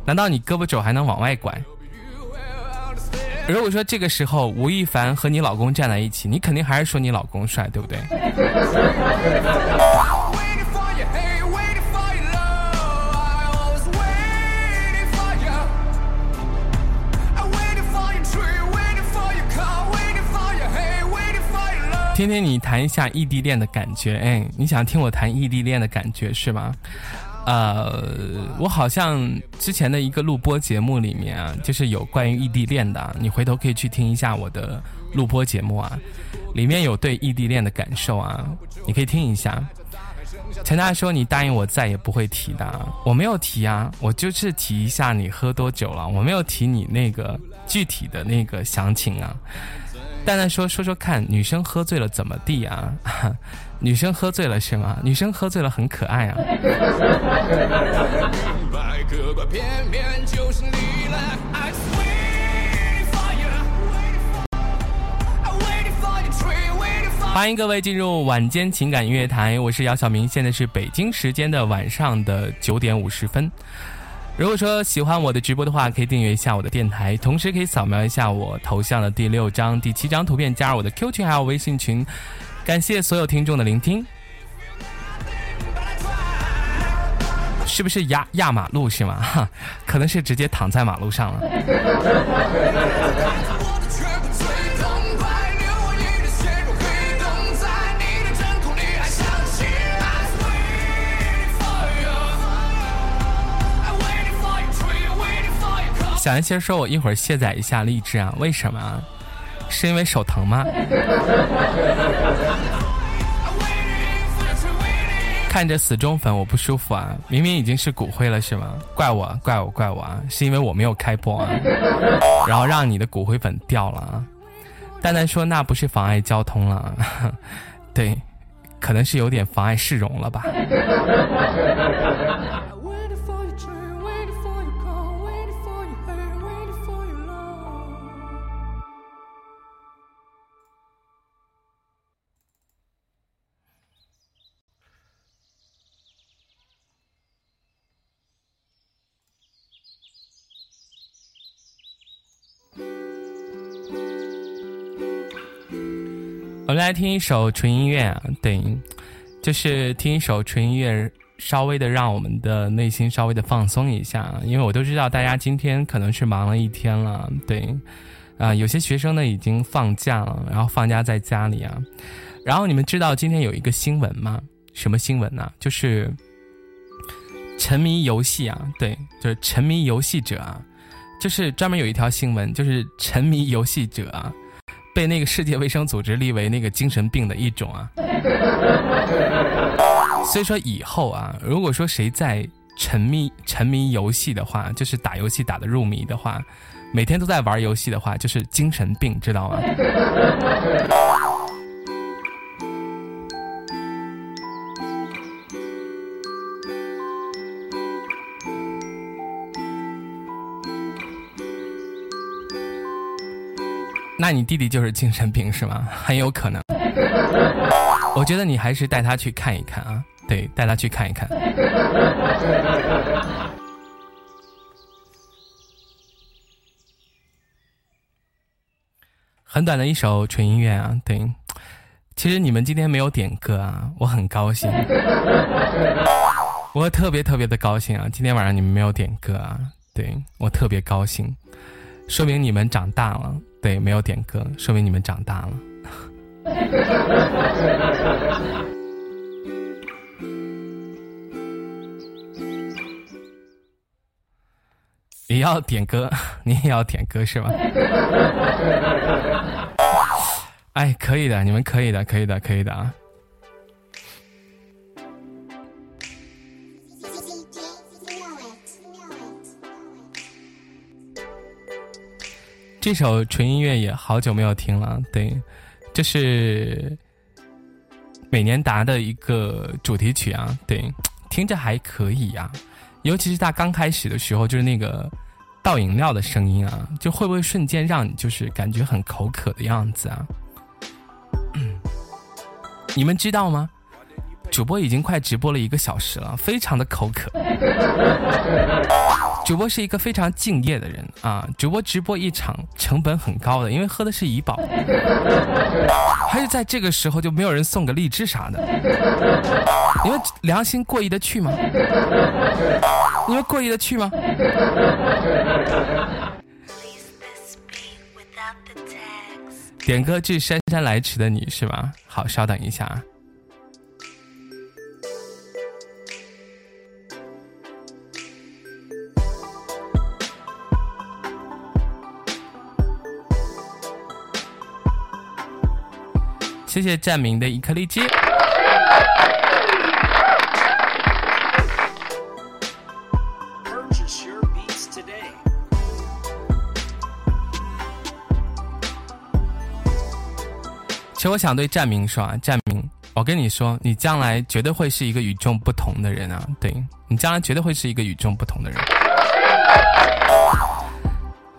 难道你胳膊肘还能往外拐？如果说这个时候吴亦凡和你老公站在一起，你肯定还是说你老公帅，对不对？天天你谈一下异地恋的感觉，哎，你想听我谈异地恋的感觉是吗？呃，我好像之前的一个录播节目里面啊，就是有关于异地恋的，你回头可以去听一下我的录播节目啊，里面有对异地恋的感受啊，你可以听一下。陈大说你答应我再也不会提的，我没有提啊，我就是提一下你喝多久了，我没有提你那个具体的那个详情啊。蛋蛋说：“说说看，女生喝醉了怎么地啊？女生喝醉了是吗？女生喝醉了很可爱啊。”欢迎各位进入晚间情感音乐台，我是姚晓明，现在是北京时间的晚上的九点五十分。如果说喜欢我的直播的话，可以订阅一下我的电台，同时可以扫描一下我头像的第六张、第七张图片，加入我的 Q 群还有微信群。感谢所有听众的聆听。是不是压压马路是吗？哈，可能是直接躺在马路上了。小安心说：“我一会儿卸载一下励志啊？为什么？是因为手疼吗？”看着死忠粉，我不舒服啊！明明已经是骨灰了，是吗？怪我，怪我，怪我啊！是因为我没有开播啊，然后让你的骨灰粉掉了啊！蛋蛋说：“那不是妨碍交通了，对，可能是有点妨碍市容了吧。”来听一首纯音乐啊，对，就是听一首纯音乐，稍微的让我们的内心稍微的放松一下。因为我都知道大家今天可能是忙了一天了，对，啊，有些学生呢已经放假了，然后放假在家里啊。然后你们知道今天有一个新闻吗？什么新闻呢？就是沉迷游戏啊，对，就是沉迷游戏者啊，就是专门有一条新闻，就是沉迷游戏者啊。被那个世界卫生组织立为那个精神病的一种啊，所以说以后啊，如果说谁在沉迷沉迷游戏的话，就是打游戏打的入迷的话，每天都在玩游戏的话，就是精神病，知道吗？那你弟弟就是精神病是吗？很有可能。我觉得你还是带他去看一看啊，对，带他去看一看。很短的一首纯音乐啊，对。其实你们今天没有点歌啊，我很高兴，我特别特别的高兴啊！今天晚上你们没有点歌啊，对我特别高兴，说明你们长大了。对，没有点歌，说明你们长大了。你要点歌，你也要点歌是吧？哎，可以的，你们可以的，可以的，可以的啊。这首纯音乐也好久没有听了，对，就是美年达的一个主题曲啊，对，听着还可以呀，尤其是他刚开始的时候，就是那个倒饮料的声音啊，就会不会瞬间让你就是感觉很口渴的样子啊？嗯你们知道吗？主播已经快直播了一个小时了，非常的口渴。主播是一个非常敬业的人啊！主播直播一场成本很高的，因为喝的是怡宝，还是在这个时候就没有人送个荔枝啥的？你们良心过意得去吗？你们过意得去吗？点歌致姗姗来迟的你是吧？好，稍等一下啊。谢谢占明的一颗荔枝。其实我想对占明说啊，占明，我跟你说，你将来绝对会是一个与众不同的人啊！对你将来绝对会是一个与众不同的人。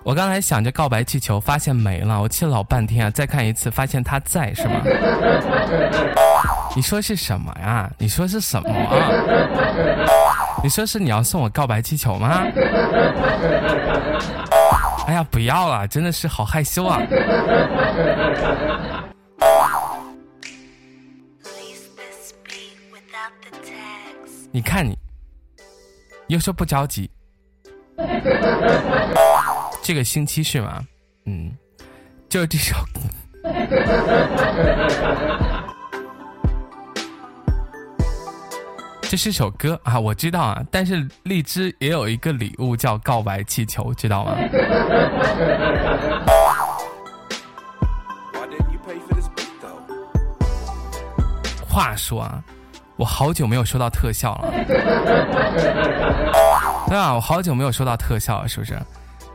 我刚才想着告白气球，发现没了，我气了老半天啊！再看一次，发现他在，是吗？你说是什么呀？你说是什么？你说是你要送我告白气球吗？哎呀，不要了，真的是好害羞啊！你看你，又说不着急。这个星期是吗？嗯，就是这首。这是首歌啊，我知道啊，但是荔枝也有一个礼物叫告白气球，知道吗？话说啊，我好久没有收到特效了。对啊，我好久没有收到特效了，是不是？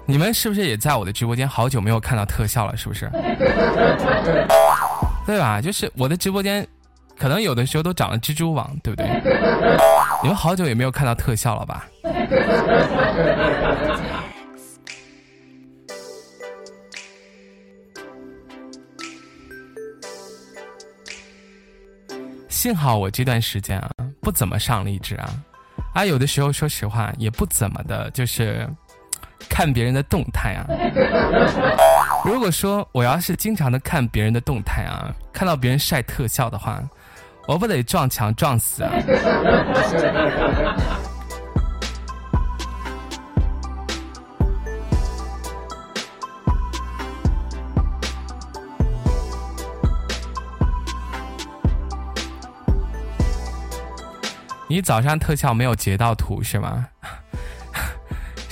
你们是不是也在我的直播间？好久没有看到特效了，是不是？对吧？就是我的直播间，可能有的时候都长了蜘蛛网，对不对？你们好久也没有看到特效了吧？幸好我这段时间啊，不怎么上荔枝啊，啊，有的时候说实话也不怎么的，就是。看别人的动态啊！如果说我要是经常的看别人的动态啊，看到别人晒特效的话，我不得撞墙撞死啊！你早上特效没有截到图是吗？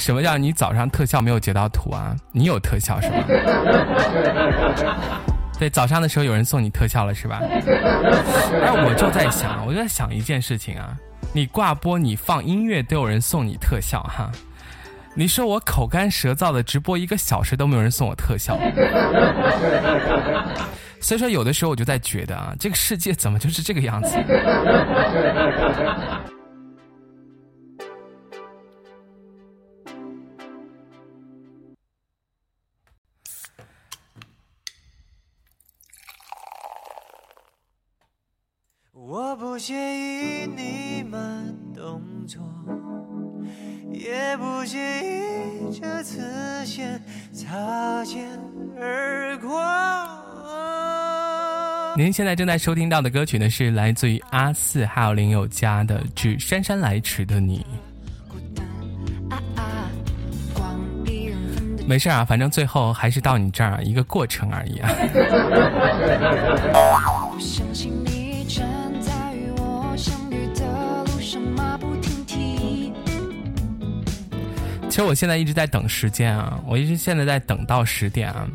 什么叫你早上特效没有截到图啊？你有特效是吧？对，早上的时候有人送你特效了是吧？哎，我就在想，我就在想一件事情啊，你挂播你放音乐都有人送你特效哈，你说我口干舌燥的直播一个小时都没有人送我特效，所以说有的时候我就在觉得啊，这个世界怎么就是这个样子？我不介意你慢动作，也不介意这次先擦肩而过。您现在正在收听到的歌曲呢，是来自于阿四还有林宥嘉的《致姗姗来迟的你》。没事啊，反正最后还是到你这儿一个过程而已啊。其实我现在一直在等时间啊，我一直现在在等到十点啊。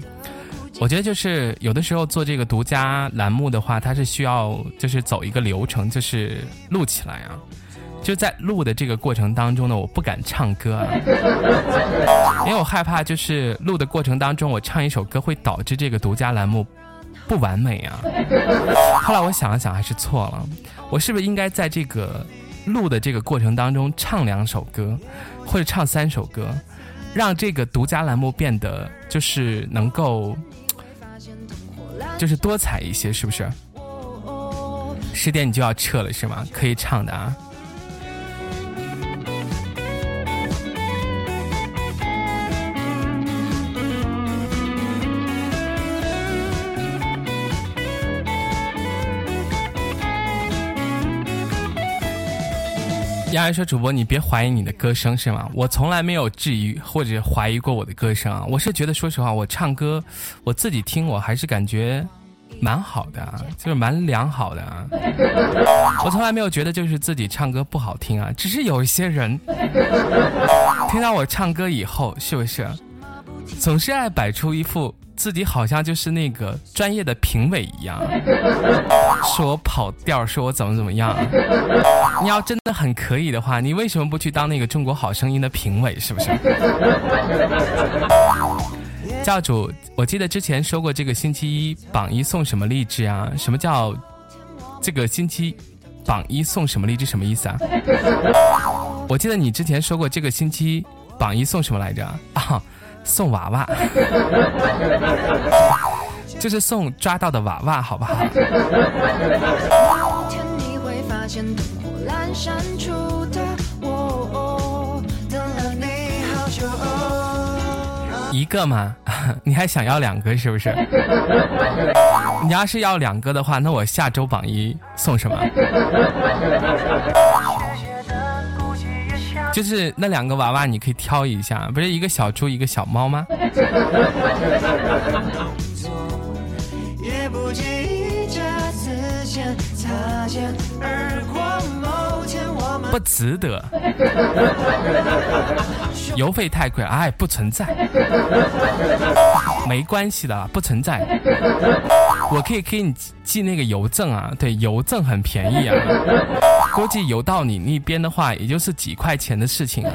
我觉得就是有的时候做这个独家栏目的话，它是需要就是走一个流程，就是录起来啊。就在录的这个过程当中呢，我不敢唱歌啊，因为我害怕就是录的过程当中我唱一首歌会导致这个独家栏目不完美啊。后来我想了想，还是错了，我是不是应该在这个录的这个过程当中唱两首歌？或者唱三首歌，让这个独家栏目变得就是能够，就是多彩一些，是不是？十点你就要撤了是吗？可以唱的啊。杨然说：“主播，你别怀疑你的歌声是吗？我从来没有质疑或者怀疑过我的歌声啊！我是觉得，说实话，我唱歌，我自己听，我还是感觉蛮好的，就是蛮良好的啊。我从来没有觉得就是自己唱歌不好听啊，只是有一些人听到我唱歌以后，是不是总是爱摆出一副……”自己好像就是那个专业的评委一样，说我跑调，说我怎么怎么样。你要真的很可以的话，你为什么不去当那个中国好声音的评委？是不是？教主，我记得之前说过，这个星期一榜一送什么励志啊？什么叫这个星期榜一送什么励志？什么意思啊？我记得你之前说过，这个星期榜一送什么来着？啊？送娃娃，就是送抓到的娃娃，好不好？一个吗？你还想要两个是不是？你要是要两个的话，那我下周榜一送什么？就是那两个娃娃，你可以挑一下，不是一个小猪，一个小猫吗？不值得，邮费太贵，哎，不存在，没关系的，不存在，我可以给你寄那个邮政啊，对，邮政很便宜啊。估计邮到你那边的话，也就是几块钱的事情。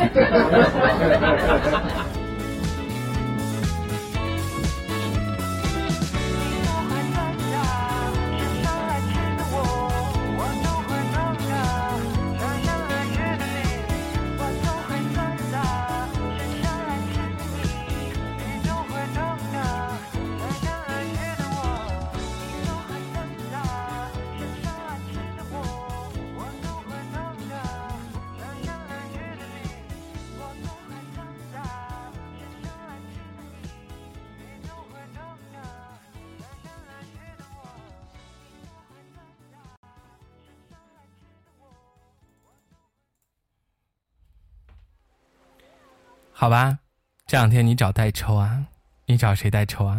好吧，这两天你找代抽啊？你找谁代抽啊？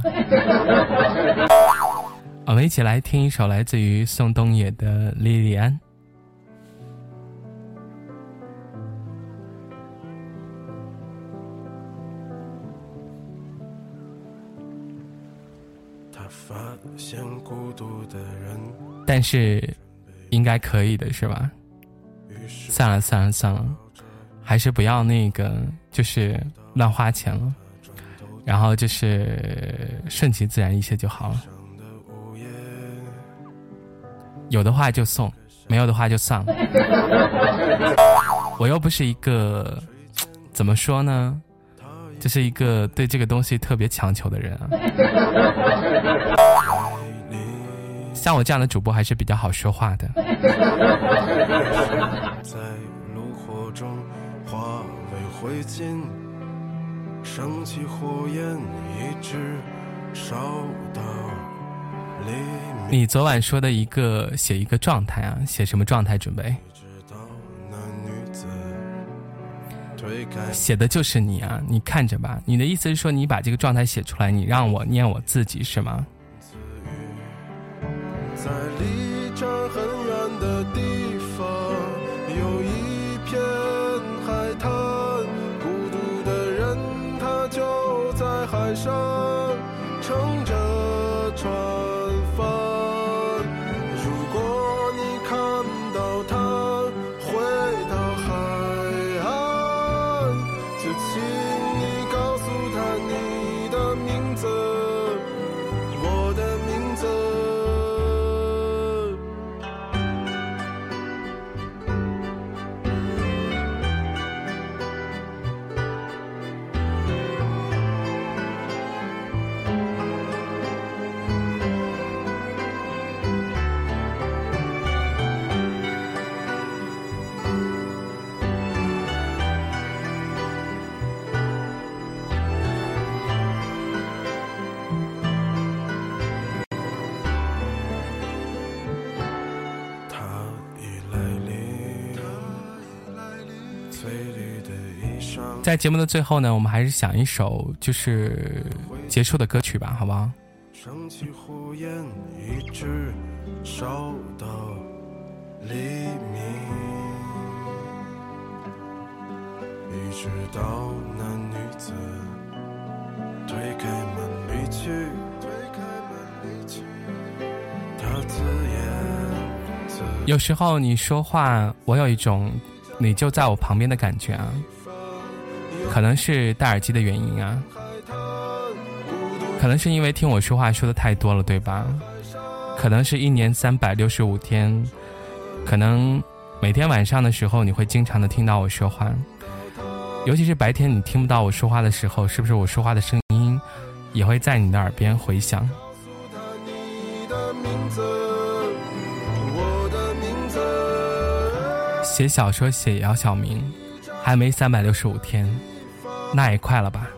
我们一起来听一首来自于宋冬野的《莉莉安》。他发现孤独的人，但是应该可以的是吧？算了算了算了。还是不要那个，就是乱花钱了，然后就是顺其自然一些就好了。有的话就送，没有的话就算了。我又不是一个怎么说呢，就是一个对这个东西特别强求的人啊。像我这样的主播还是比较好说话的。灰烬，升起火焰一直烧到黎明。你昨晚说的一个写一个状态啊，写什么状态准备？写的就是你啊，你看着吧。你的意思是说你把这个状态写出来，你让我念我自己是吗？在节目的最后呢，我们还是想一首就是结束的歌曲吧，好不好？升起火焰，一直烧到黎明，一直到那女子推开门离去，推开门离去，她自言自有时候你说话，我有一种你就在我旁边的感觉啊，可能是戴耳机的原因啊，可能是因为听我说话说的太多了，对吧？可能是一年三百六十五天，可能每天晚上的时候你会经常的听到我说话，尤其是白天你听不到我说话的时候，是不是我说话的声音也会在你的耳边回响？写小说写姚晓明，还没三百六十五天，那也快了吧？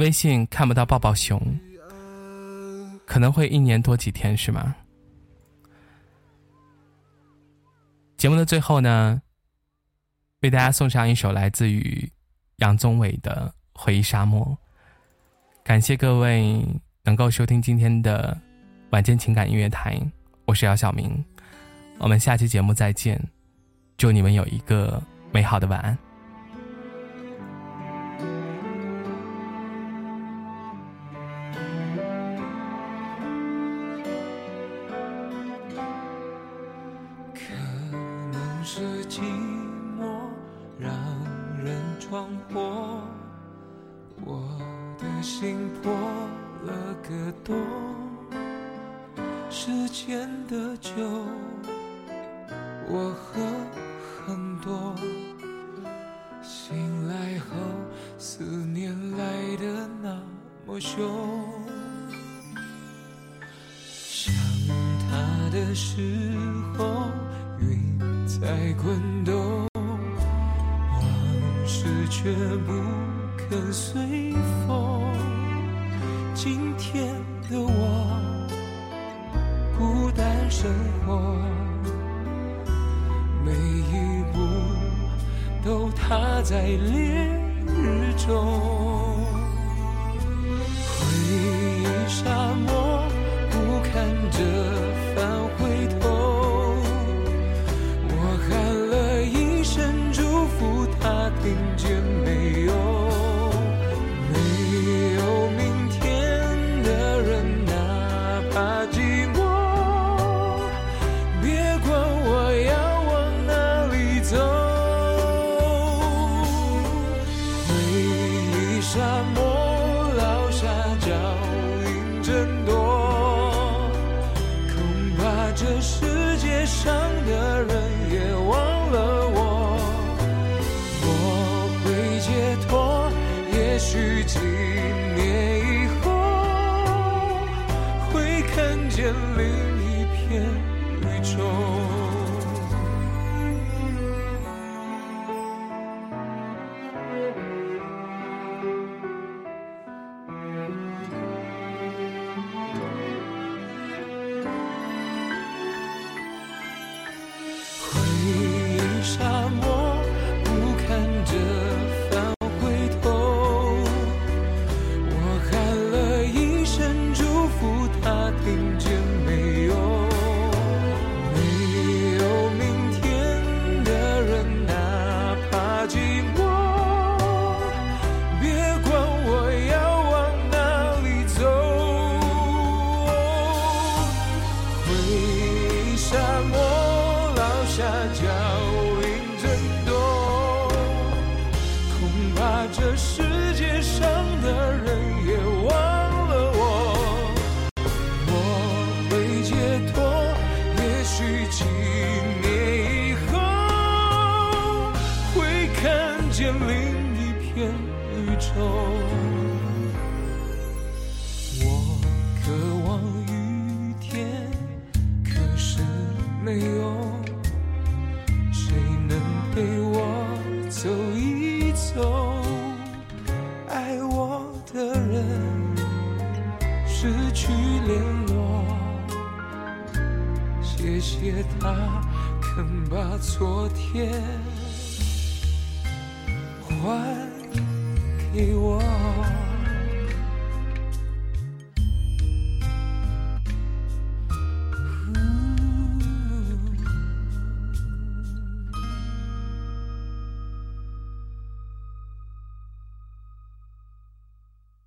微信看不到抱抱熊，可能会一年多几天是吗？节目的最后呢，为大家送上一首来自于杨宗纬的《回忆沙漠》。感谢各位能够收听今天的晚间情感音乐台，我是姚晓明，我们下期节目再见，祝你们有一个美好的晚安。许几年以后会看见。